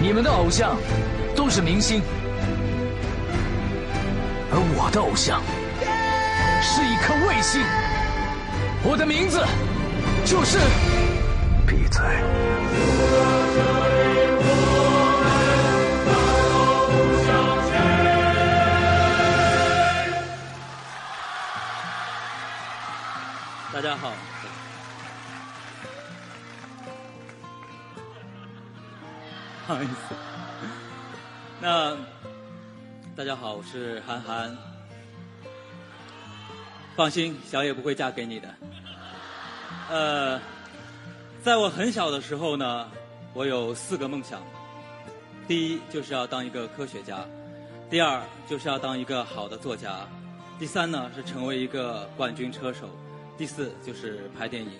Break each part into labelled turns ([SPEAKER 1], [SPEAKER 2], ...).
[SPEAKER 1] 你们的偶像都是明星，而我的偶像是一颗卫星。我的名字就是……
[SPEAKER 2] 闭嘴！
[SPEAKER 3] 不好意思，那大家好，我是韩寒。放心，小野不会嫁给你的。呃，在我很小的时候呢，我有四个梦想。第一就是要当一个科学家，第二就是要当一个好的作家，第三呢是成为一个冠军车手，第四就是拍电影。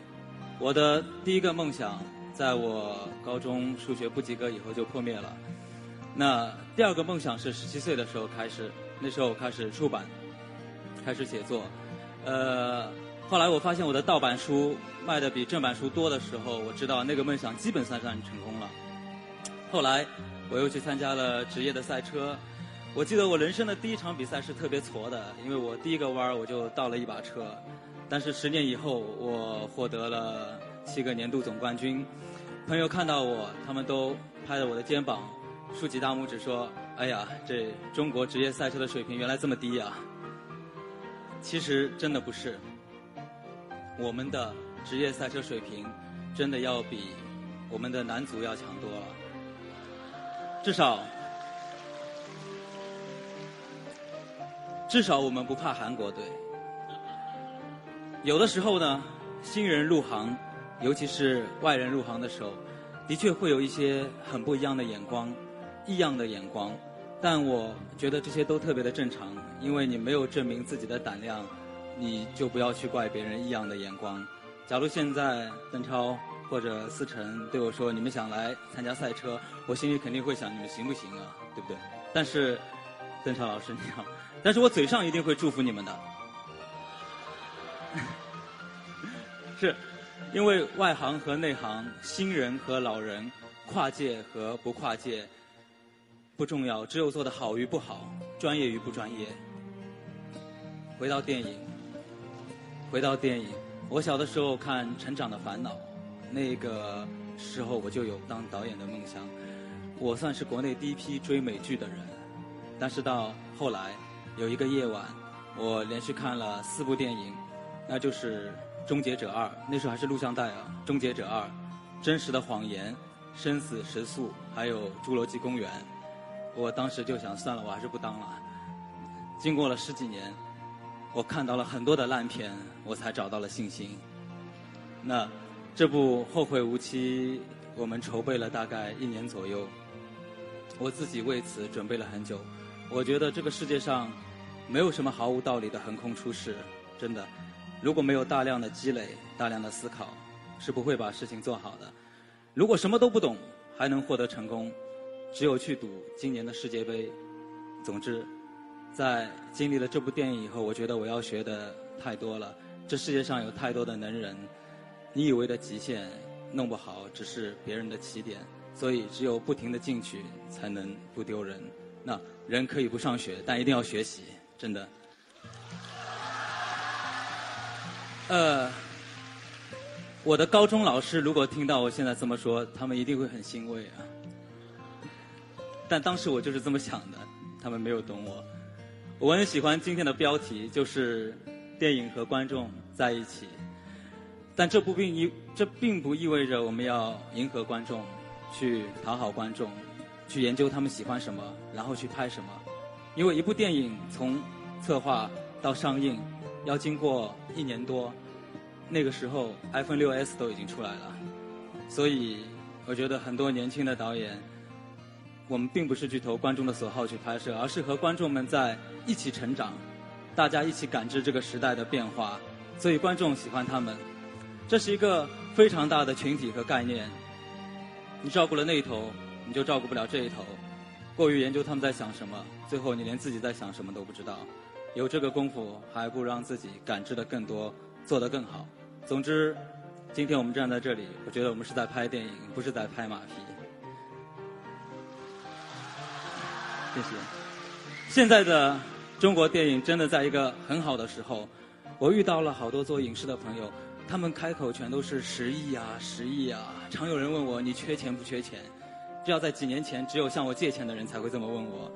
[SPEAKER 3] 我的第一个梦想。在我高中数学不及格以后就破灭了。那第二个梦想是十七岁的时候开始，那时候开始出版，开始写作。呃，后来我发现我的盗版书卖的比正版书多的时候，我知道那个梦想基本算算成功了。后来我又去参加了职业的赛车。我记得我人生的第一场比赛是特别挫的，因为我第一个弯我就倒了一把车。但是十年以后，我获得了七个年度总冠军。朋友看到我，他们都拍着我的肩膀，竖起大拇指说：“哎呀，这中国职业赛车的水平原来这么低呀！”其实真的不是，我们的职业赛车水平真的要比我们的男足要强多了。至少，至少我们不怕韩国队。有的时候呢，新人入行。尤其是外人入行的时候，的确会有一些很不一样的眼光，异样的眼光。但我觉得这些都特别的正常，因为你没有证明自己的胆量，你就不要去怪别人异样的眼光。假如现在邓超或者思成对我说：“你们想来参加赛车？”我心里肯定会想：“你们行不行啊？对不对？”但是，邓超老师你好，但是我嘴上一定会祝福你们的。是。因为外行和内行，新人和老人，跨界和不跨界不重要，只有做的好与不好，专业与不专业。回到电影，回到电影，我小的时候看《成长的烦恼》，那个时候我就有当导演的梦想。我算是国内第一批追美剧的人，但是到后来有一个夜晚，我连续看了四部电影，那就是。《终结者二》那时候还是录像带啊，《终结者二》、《真实的谎言》、《生死时速》还有《侏罗纪公园》，我当时就想算了，我还是不当了。经过了十几年，我看到了很多的烂片，我才找到了信心。那这部《后会无期》，我们筹备了大概一年左右，我自己为此准备了很久。我觉得这个世界上没有什么毫无道理的横空出世，真的。如果没有大量的积累、大量的思考，是不会把事情做好的。如果什么都不懂，还能获得成功，只有去赌今年的世界杯。总之，在经历了这部电影以后，我觉得我要学的太多了。这世界上有太多的能人，你以为的极限弄不好，只是别人的起点。所以，只有不停的进取，才能不丢人。那人可以不上学，但一定要学习，真的。呃，我的高中老师如果听到我现在这么说，他们一定会很欣慰啊。但当时我就是这么想的，他们没有懂我。我很喜欢今天的标题，就是电影和观众在一起。但这不并意，这并不意味着我们要迎合观众，去讨好观众，去研究他们喜欢什么，然后去拍什么。因为一部电影从策划到上映。要经过一年多，那个时候 iPhone 6s 都已经出来了，所以我觉得很多年轻的导演，我们并不是去投观众的所好去拍摄，而是和观众们在一起成长，大家一起感知这个时代的变化，所以观众喜欢他们，这是一个非常大的群体和概念。你照顾了那一头，你就照顾不了这一头，过于研究他们在想什么，最后你连自己在想什么都不知道。有这个功夫，还不让自己感知的更多，做得更好。总之，今天我们站在这里，我觉得我们是在拍电影，不是在拍马屁。谢谢。现在的中国电影真的在一个很好的时候，我遇到了好多做影视的朋友，他们开口全都是十亿啊，十亿啊。常有人问我，你缺钱不缺钱？这要在几年前，只有向我借钱的人才会这么问我。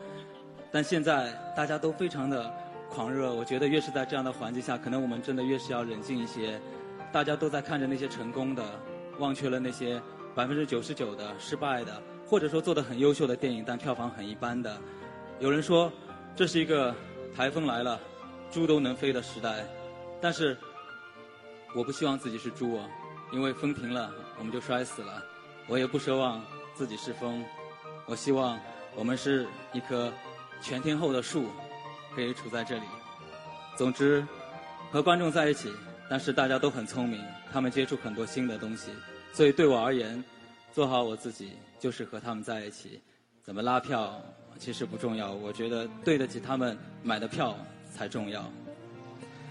[SPEAKER 3] 但现在大家都非常的狂热，我觉得越是在这样的环境下，可能我们真的越是要冷静一些。大家都在看着那些成功的，忘却了那些百分之九十九的失败的，或者说做的很优秀的电影，但票房很一般的。有人说，这是一个台风来了，猪都能飞的时代。但是，我不希望自己是猪啊，因为风停了，我们就摔死了。我也不奢望自己是风，我希望我们是一棵全天候的树，可以处在这里。总之，和观众在一起。但是大家都很聪明，他们接触很多新的东西，所以对我而言，做好我自己就是和他们在一起。怎么拉票其实不重要，我觉得对得起他们买的票才重要。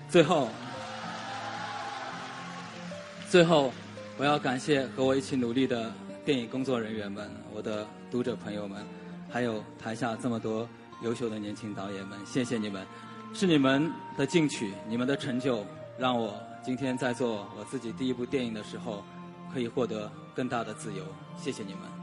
[SPEAKER 3] 最后，最后，我要感谢和我一起努力的电影工作人员们、我的读者朋友们，还有台下这么多优秀的年轻导演们，谢谢你们，是你们的进取、你们的成就，让我。今天在做我自己第一部电影的时候，可以获得更大的自由。谢谢你们。